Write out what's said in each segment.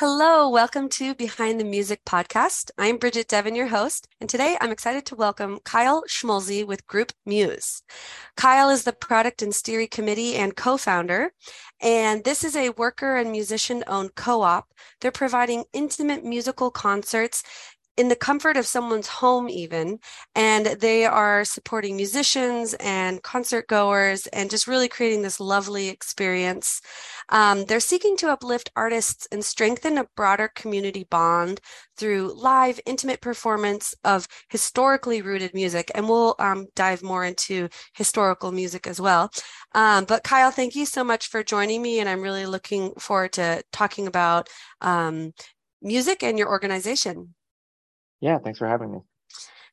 Hello, welcome to Behind the Music podcast. I'm Bridget Devon, your host, and today I'm excited to welcome Kyle Schmolze with Group Muse. Kyle is the product and steering committee and co founder, and this is a worker and musician owned co op. They're providing intimate musical concerts in the comfort of someone's home, even. And they are supporting musicians and concert goers and just really creating this lovely experience. Um, they're seeking to uplift artists and strengthen a broader community bond through live, intimate performance of historically rooted music. And we'll um, dive more into historical music as well. Um, but Kyle, thank you so much for joining me. And I'm really looking forward to talking about um, music and your organization. Yeah, thanks for having me.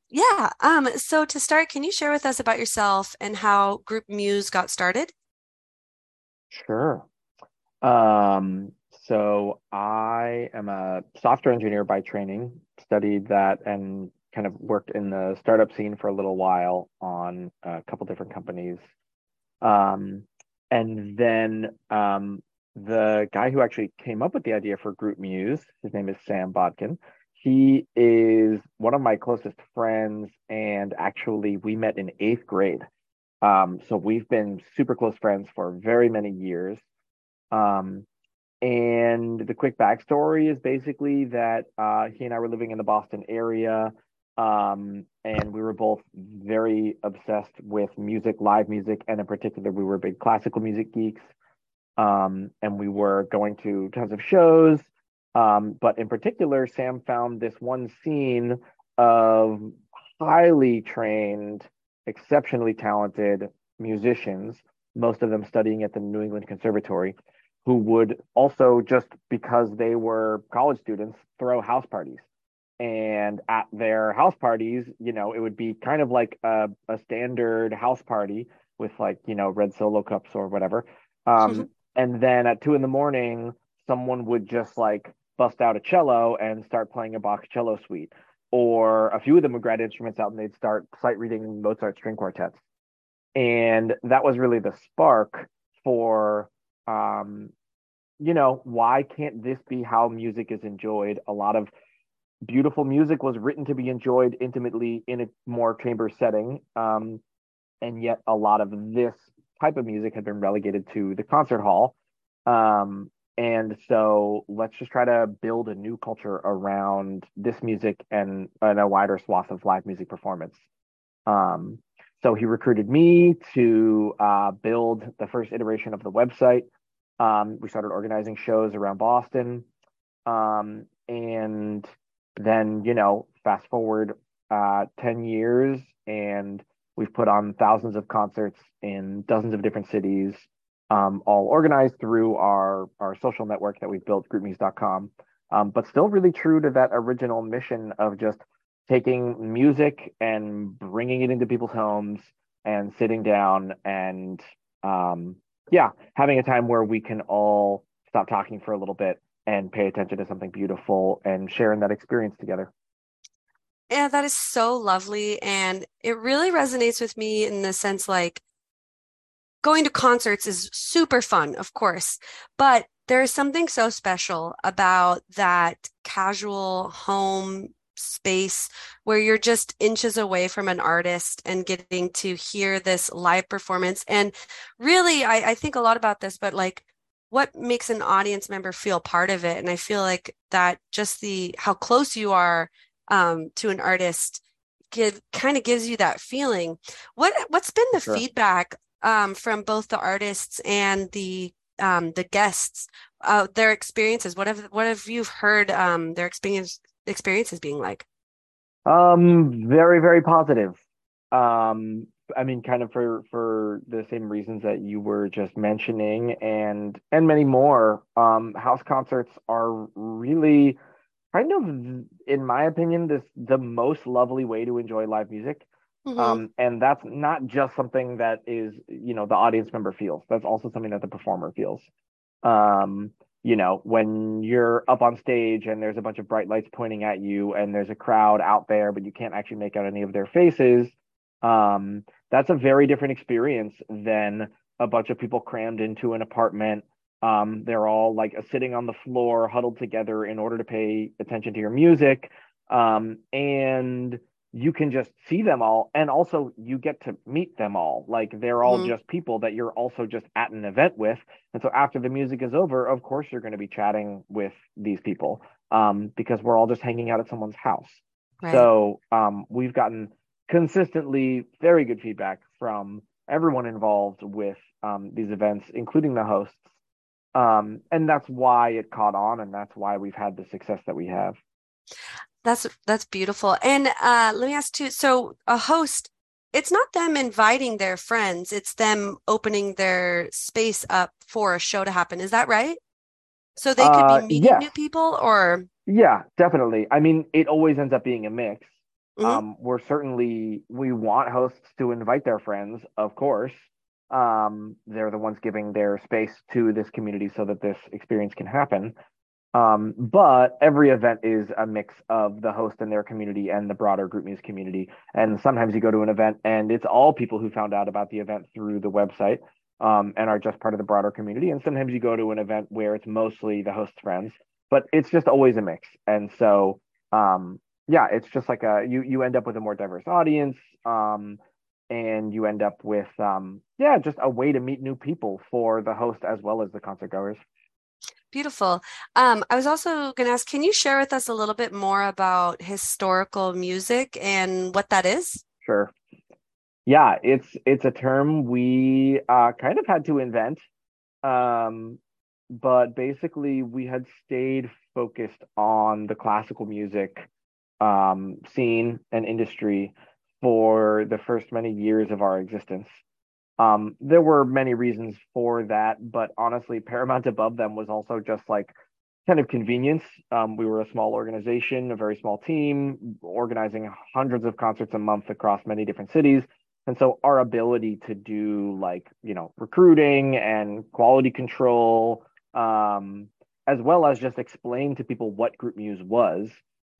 Yeah. Um, so to start, can you share with us about yourself and how Group Muse got started? Sure. Um, so I am a software engineer by training, studied that and kind of worked in the startup scene for a little while on a couple different companies. Um, and then um, the guy who actually came up with the idea for Group Muse, his name is Sam Bodkin. He is one of my closest friends, and actually, we met in eighth grade. Um, so we've been super close friends for very many years. Um, and the quick backstory is basically that uh, he and I were living in the Boston area, um, and we were both very obsessed with music, live music, and in particular, we were big classical music geeks. Um, and we were going to tons of shows um, but in particular, Sam found this one scene of highly trained, exceptionally talented musicians, most of them studying at the New England Conservatory, who would also, just because they were college students, throw house parties. And at their house parties, you know, it would be kind of like a, a standard house party with like, you know, red solo cups or whatever. Um. And then at two in the morning, someone would just like bust out a cello and start playing a Bach cello suite. Or a few of them would grab instruments out and they'd start sight reading Mozart string quartets. And that was really the spark for, um, you know, why can't this be how music is enjoyed? A lot of beautiful music was written to be enjoyed intimately in a more chamber setting. Um, and yet a lot of this type of music had been relegated to the concert hall. Um, and so let's just try to build a new culture around this music and, and a wider swath of live music performance. Um, so he recruited me to uh, build the first iteration of the website. Um, we started organizing shows around Boston. Um, and then, you know, fast forward uh, 10 years, and we've put on thousands of concerts in dozens of different cities um, all organized through our, our social network that we've built, groupmuse.com, um, but still really true to that original mission of just taking music and bringing it into people's homes and sitting down and, um, yeah, having a time where we can all stop talking for a little bit and pay attention to something beautiful and sharing that experience together. Yeah, that is so lovely. And it really resonates with me in the sense like going to concerts is super fun, of course, but there is something so special about that casual home space where you're just inches away from an artist and getting to hear this live performance. And really, I, I think a lot about this, but like, what makes an audience member feel part of it? And I feel like that just the how close you are um, to an artist give kind of gives you that feeling. What what's been the sure. feedback um, from both the artists and the um, the guests, uh, their experiences. What have what have you heard um, their experience experiences being like? Um, very very positive. Um, I mean, kind of for for the same reasons that you were just mentioning, and and many more. Um, house concerts are really kind of, in my opinion, this the most lovely way to enjoy live music. Mm-hmm. Um, and that's not just something that is, you know, the audience member feels. That's also something that the performer feels. Um, you know, when you're up on stage and there's a bunch of bright lights pointing at you and there's a crowd out there, but you can't actually make out any of their faces, um, that's a very different experience than a bunch of people crammed into an apartment Um, they're all like sitting on the floor, huddled together in order to pay attention to your music. Um, and you can just see them all. And also, you get to meet them all. Like they're all mm-hmm. just people that you're also just at an event with. And so, after the music is over, of course, you're going to be chatting with these people um, because we're all just hanging out at someone's house. Right. So, um, we've gotten consistently very good feedback from everyone involved with um, these events, including the hosts. Um, and that's why it caught on, and that's why we've had the success that we have. That's that's beautiful. And uh, let me ask too. So a host, it's not them inviting their friends; it's them opening their space up for a show to happen. Is that right? So they could uh, be meeting new people, or yeah, definitely. I mean, it always ends up being a mix. Mm-hmm. Um, we're certainly we want hosts to invite their friends, of course. Um, they're the ones giving their space to this community so that this experience can happen. Um, but every event is a mix of the host and their community and the broader GroupMuse community. And sometimes you go to an event and it's all people who found out about the event through the website um, and are just part of the broader community. And sometimes you go to an event where it's mostly the host's friends, but it's just always a mix. And so um, yeah, it's just like a you you end up with a more diverse audience, um, and you end up with um, yeah, just a way to meet new people for the host as well as the concert goers. Beautiful. Um, I was also going to ask, can you share with us a little bit more about historical music and what that is? Sure. Yeah, it's it's a term we uh, kind of had to invent, um, but basically we had stayed focused on the classical music um, scene and industry for the first many years of our existence. Um, there were many reasons for that, but honestly, paramount above them was also just like kind of convenience. Um, we were a small organization, a very small team, organizing hundreds of concerts a month across many different cities. And so our ability to do like, you know, recruiting and quality control, um, as well as just explain to people what GroupMuse was,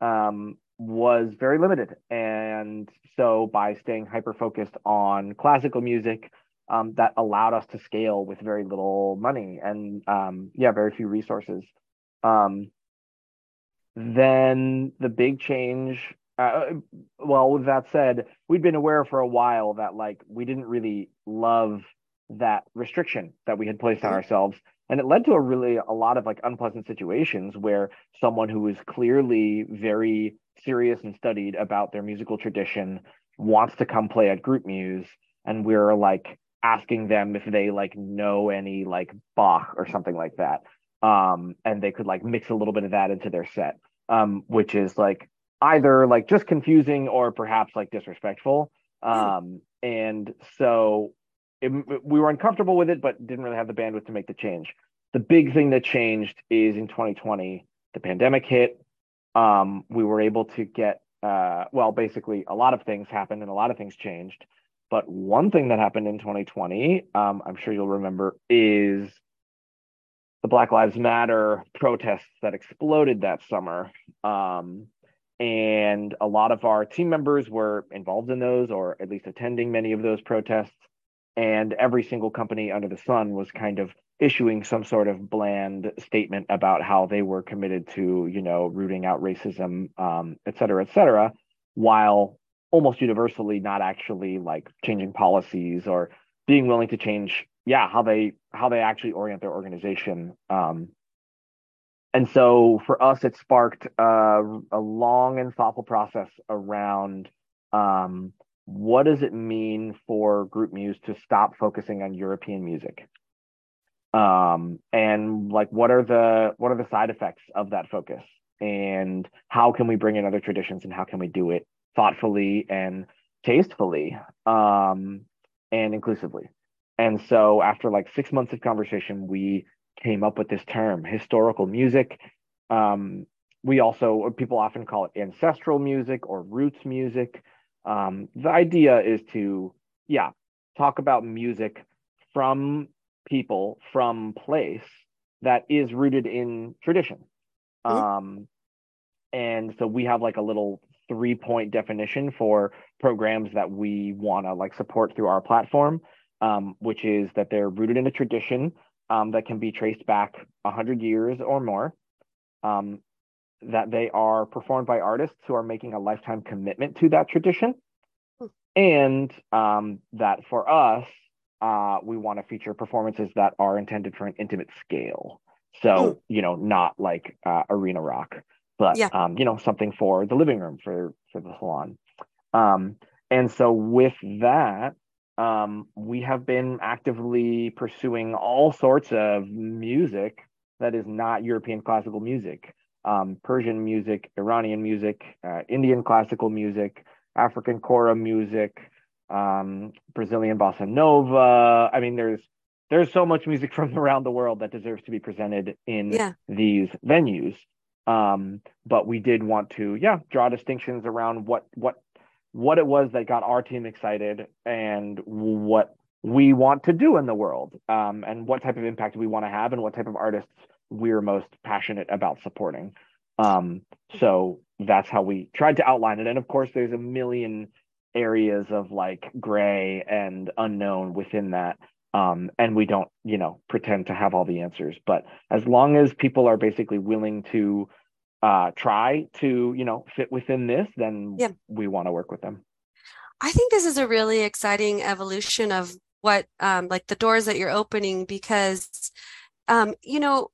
um, was very limited. And so by staying hyper focused on classical music, um, that allowed us to scale with very little money and um, yeah, very few resources. Um, then the big change. Uh, well, with that said, we'd been aware for a while that like we didn't really love that restriction that we had placed on mm-hmm. ourselves and it led to a really a lot of like unpleasant situations where someone who is clearly very serious and studied about their musical tradition wants to come play at group muse and we're like asking them if they like know any like bach or something like that. Um and they could like mix a little bit of that into their set um which is like either like just confusing or perhaps like disrespectful. Um and so it, we were uncomfortable with it but didn't really have the bandwidth to make the change. The big thing that changed is in 2020 the pandemic hit. Um, we were able to get uh, well basically a lot of things happened and a lot of things changed but one thing that happened in 2020 um, i'm sure you'll remember is the black lives matter protests that exploded that summer. Um, and a lot of our team members were involved in those or at least attending many of those protests. And every single company under the sun was kind of issuing some sort of bland statement about how they were committed to, you know, rooting out racism, um, et cetera, et cetera, while almost universally not actually like changing policies or being willing to change, yeah, how they how they actually orient their organization. Um, and so for us, it sparked uh, a long and thoughtful process around um, what does it mean for group muse to stop focusing on European music um, and like what are the what are the side effects of that focus and how can we bring in other traditions and how can we do it thoughtfully and tastefully um, and inclusively and so after like six months of conversation we came up with this term historical music um, we also people often call it ancestral music or roots music um, the idea is to yeah talk about music from people from place that is rooted in tradition. Mm-hmm. Um, and so we have like a little three point definition for programs that we want to like support through our platform, um, which is that they're rooted in a tradition um, that can be traced back 100 years or more, um, that they are performed by artists who are making a lifetime commitment to that tradition, hmm. and um, that for us, uh, we want to feature performances that are intended for an intimate scale. So, hmm. you know, not like uh, arena rock, but, yeah. um, you know, something for the living room, for, for the salon. Um, and so with that, um, we have been actively pursuing all sorts of music that is not European classical music, um, Persian music, Iranian music, uh, Indian classical music, African kora music, um, Brazilian bossa nova. I mean, there's there's so much music from around the world that deserves to be presented in yeah. these venues. Um, but we did want to, yeah, draw distinctions around what what what it was that got our team excited and what we want to do in the world um, and what type of impact we want to have and what type of artists we're most passionate about supporting. Um, so that's how we tried to outline it. And of course there's a million areas of like gray and unknown within that um, and we don't you know pretend to have all the answers but as long as people are basically willing to uh, try to you know fit within this then yeah. we want to work with them i think this is a really exciting evolution of what um, like the doors that you're opening because um, you know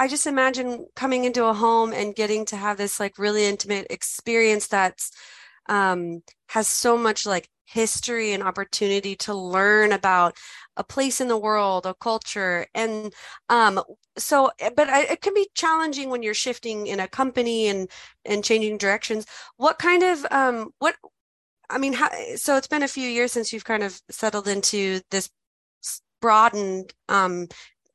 i just imagine coming into a home and getting to have this like really intimate experience that's um, has so much like history and opportunity to learn about a place in the world, a culture. And um, so, but I, it can be challenging when you're shifting in a company and, and changing directions. What kind of, um, what, I mean, how, so it's been a few years since you've kind of settled into this broadened, um,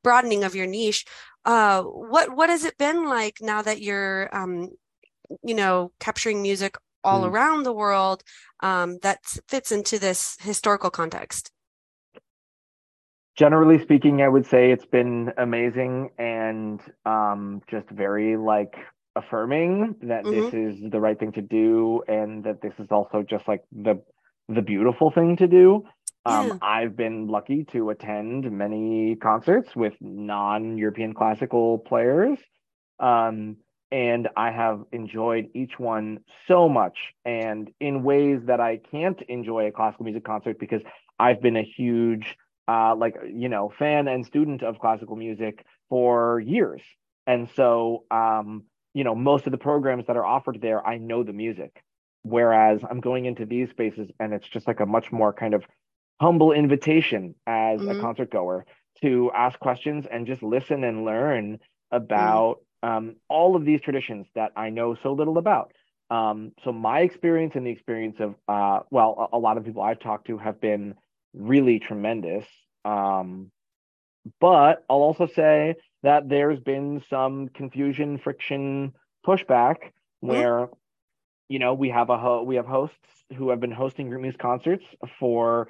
broadening of your niche. Uh, what, what has it been like now that you're, um, you know, capturing music all mm. around the world um, that fits into this historical context? Generally speaking, I would say it's been amazing and um, just very like affirming that mm-hmm. this is the right thing to do and that this is also just like the the beautiful thing to do. Um, yeah. I've been lucky to attend many concerts with non-European classical players. Um, and I have enjoyed each one so much. And in ways that I can't enjoy a classical music concert because I've been a huge uh, like you know fan and student of classical music for years. And so um, you know most of the programs that are offered there I know the music. Whereas I'm going into these spaces and it's just like a much more kind of humble invitation as mm-hmm. a concert goer to ask questions and just listen and learn about um, all of these traditions that I know so little about. Um, so my experience and the experience of uh, well, a, a, lot of people I've talked to have been really tremendous. Um, but I'll also say that there's been some confusion, friction, pushback mm-hmm. where you know we have a ho- we have hosts who have been hosting group music concerts for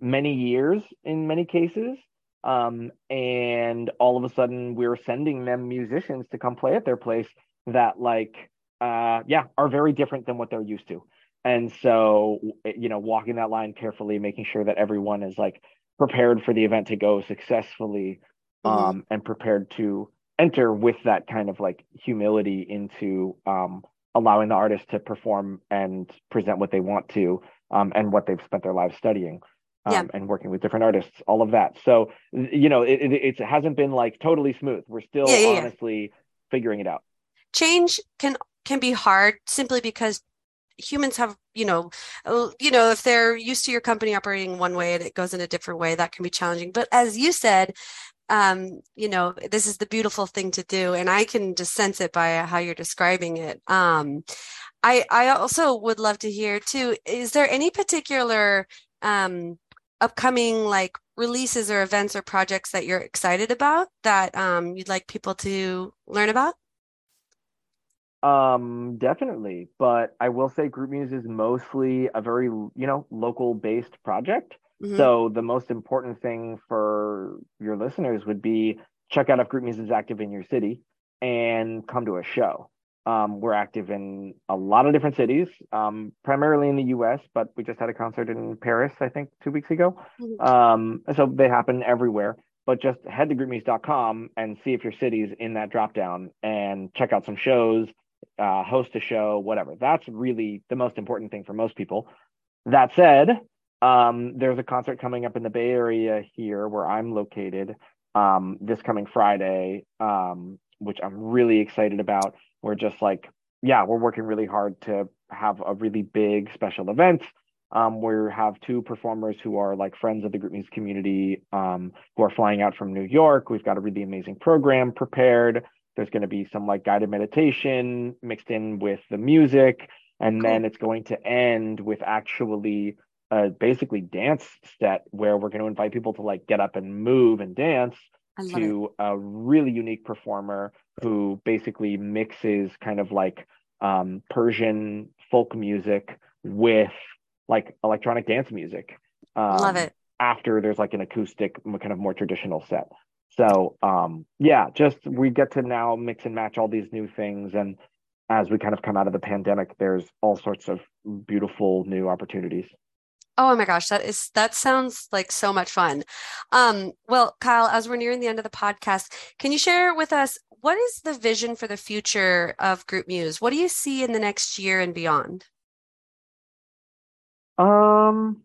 many years in many cases um, and all of a sudden we're sending them musicians to come play at their place that like uh, yeah are very different than what they're used to and so you know walking that line carefully making sure that everyone is like prepared for the event to go successfully mm-hmm. um, and prepared to enter with that kind of like humility into um, allowing the artist to perform and present what they want to um, and what they've spent their lives studying um, yeah. and working with different artists, all of that. So, you know, it, it, it hasn't been like totally smooth. We're still yeah, yeah, honestly figuring it out. Change can can be hard simply because humans have you know you know if they're used to your company operating one way and it goes in a different way that can be challenging but as you said um, you know this is the beautiful thing to do and i can just sense it by how you're describing it um, i i also would love to hear too is there any particular um, upcoming like releases or events or projects that you're excited about that um, you'd like people to learn about? Um, definitely. But I will say Group Muse is mostly a very, you know, local based project. Mm-hmm. So the most important thing for your listeners would be check out if Group Muse is active in your city and come to a show. Um, we're active in a lot of different cities, um, primarily in the U.S., but we just had a concert in Paris, I think, two weeks ago. Mm-hmm. Um, so they happen everywhere. but just head to groupmuse.com and see if your city's in that dropdown and check out some shows, uh, host a show, whatever. That's really the most important thing for most people. That said, um, there's a concert coming up in the Bay Area here where I'm located um, this coming Friday, um, which I'm really excited about. We're just like, yeah, we're working really hard to have a really big special event. Um, we have two performers who are like friends of the Group Muse community um, who are flying out from New York. We've got a really amazing program prepared. There's going to be some like guided meditation mixed in with the music. And cool. then it's going to end with actually a basically dance set where we're going to invite people to like get up and move and dance to it. a really unique performer who basically mixes kind of like um, Persian folk music with like electronic dance music. Um, Love it. After there's like an acoustic kind of more traditional set. So um, yeah, just we get to now mix and match all these new things and as we kind of come out of the pandemic, there's all sorts of beautiful new opportunities. Oh my gosh, that is that sounds like so much fun. Um, well, Kyle, as we're nearing the end of the podcast, can you share with us what is the vision for the future of Group Muse? What do you see in the next year and beyond? Um,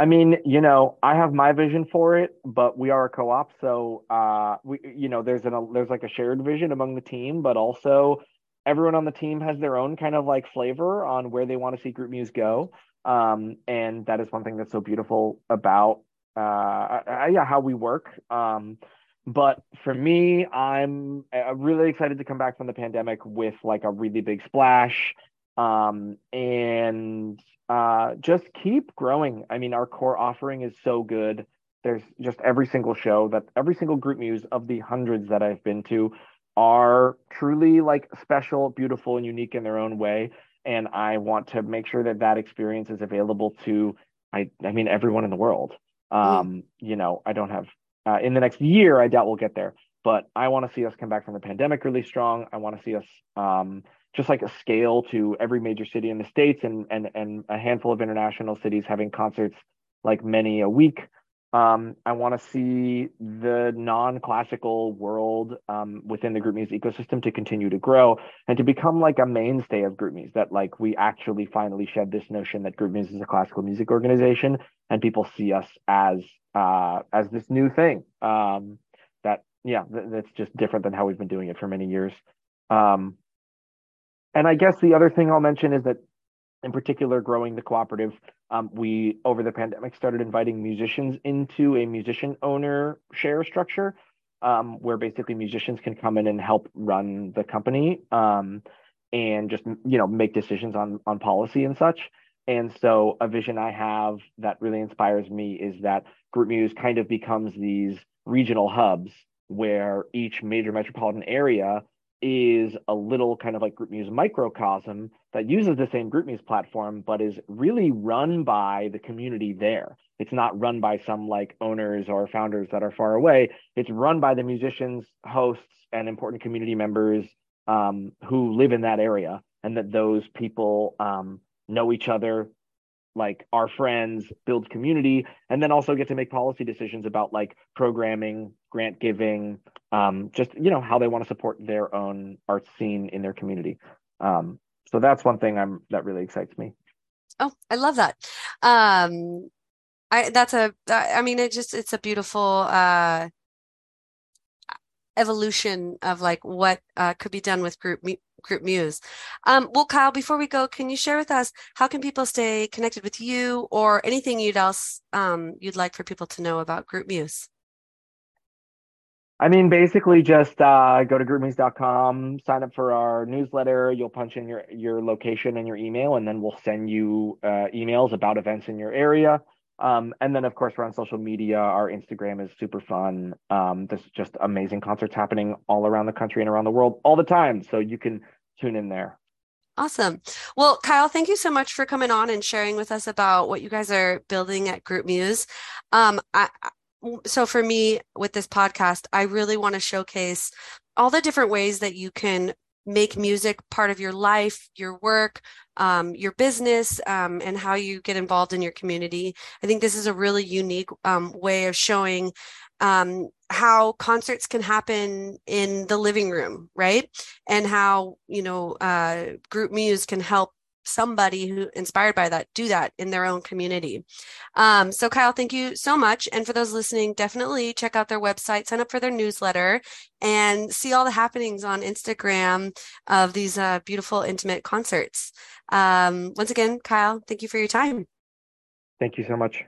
I mean, you know, I have my vision for it, but we are a co-op, so uh, we, you know, there's an there's like a shared vision among the team, but also everyone on the team has their own kind of like flavor on where they want to see Group Muse go. Um, and that is one thing that's so beautiful about uh, yeah how we work. Um, but for me, I'm uh, really excited to come back from the pandemic with like a really big splash um, and uh, just keep growing. I mean, our core offering is so good. There's just every single show that every single group muse of the hundreds that I've been to are truly like special, beautiful, and unique in their own way and I want to make sure that that experience is available to I I mean everyone in the world. Mm. Um, mm. you know, I don't have uh, in the next year. I doubt we'll get there, but I want to see us come back from the pandemic really strong. I want to see us um, just like a scale to every major city in the states and and and a handful of international cities having concerts like many a week. Um, I want to see the non-classical world um, within the group Muse ecosystem to continue to grow and to become like a mainstay of group Muse. That like we actually finally shed this notion that group Muse is a classical music organization and people see us as uh, as this new thing. Um, that yeah, th- that's just different than how we've been doing it for many years. Um, and I guess the other thing I'll mention is that in particular growing the cooperative um, we over the pandemic started inviting musicians into a musician owner share structure um, where basically musicians can come in and help run the company um, and just you know make decisions on on policy and such. And so a vision i have that really inspires me is that group muse kind of becomes these regional hubs where each major metropolitan area is a little kind of like Group Muse microcosm that uses the same Group Muse platform, but is really run by the community there. It's not run by some like owners or founders that are far away. It's run by the musicians, hosts, and important community members um, who live in that area, and that those people um, know each other, like our friends, build community, and then also get to make policy decisions about like programming, grant giving, um, just you know how they want to support their own art scene in their community. Um, so that's one thing I'm that really excites me. Oh, I love that. Um, I that's a I mean it just it's a beautiful uh evolution of like what uh, could be done with group group muse um, well kyle before we go can you share with us how can people stay connected with you or anything you'd else um, you'd like for people to know about group muse I mean, basically just uh, go to groupmuse.com, sign up for our newsletter. You'll punch in your, your location and your email, and then we'll send you uh, emails about events in your area. Um, and then, of course, we're on social media. Our Instagram is super fun. Um, there's just amazing concerts happening all around the country and around the world all the time. So you can tune in there. Awesome. Well, Kyle, thank you so much for coming on and sharing with us about what you guys are building at Group Muse. Um, I, so for me with this podcast, I really want to showcase all the different ways that you can make music part of your life, your work, um, your business, um, and how you get involved in your community. I think this is a really unique um, way of showing um, how concerts can happen in the living room, right? And how, you know, uh, Group Muse can help somebody who inspired by that do that in their own community. Um, so Kyle, thank you so much. And for those listening, definitely check out their website, sign up for their newsletter, and see all the happenings on Instagram of these uh, beautiful, intimate concerts. Um, once again, Kyle, thank you for your time. Thank you so much.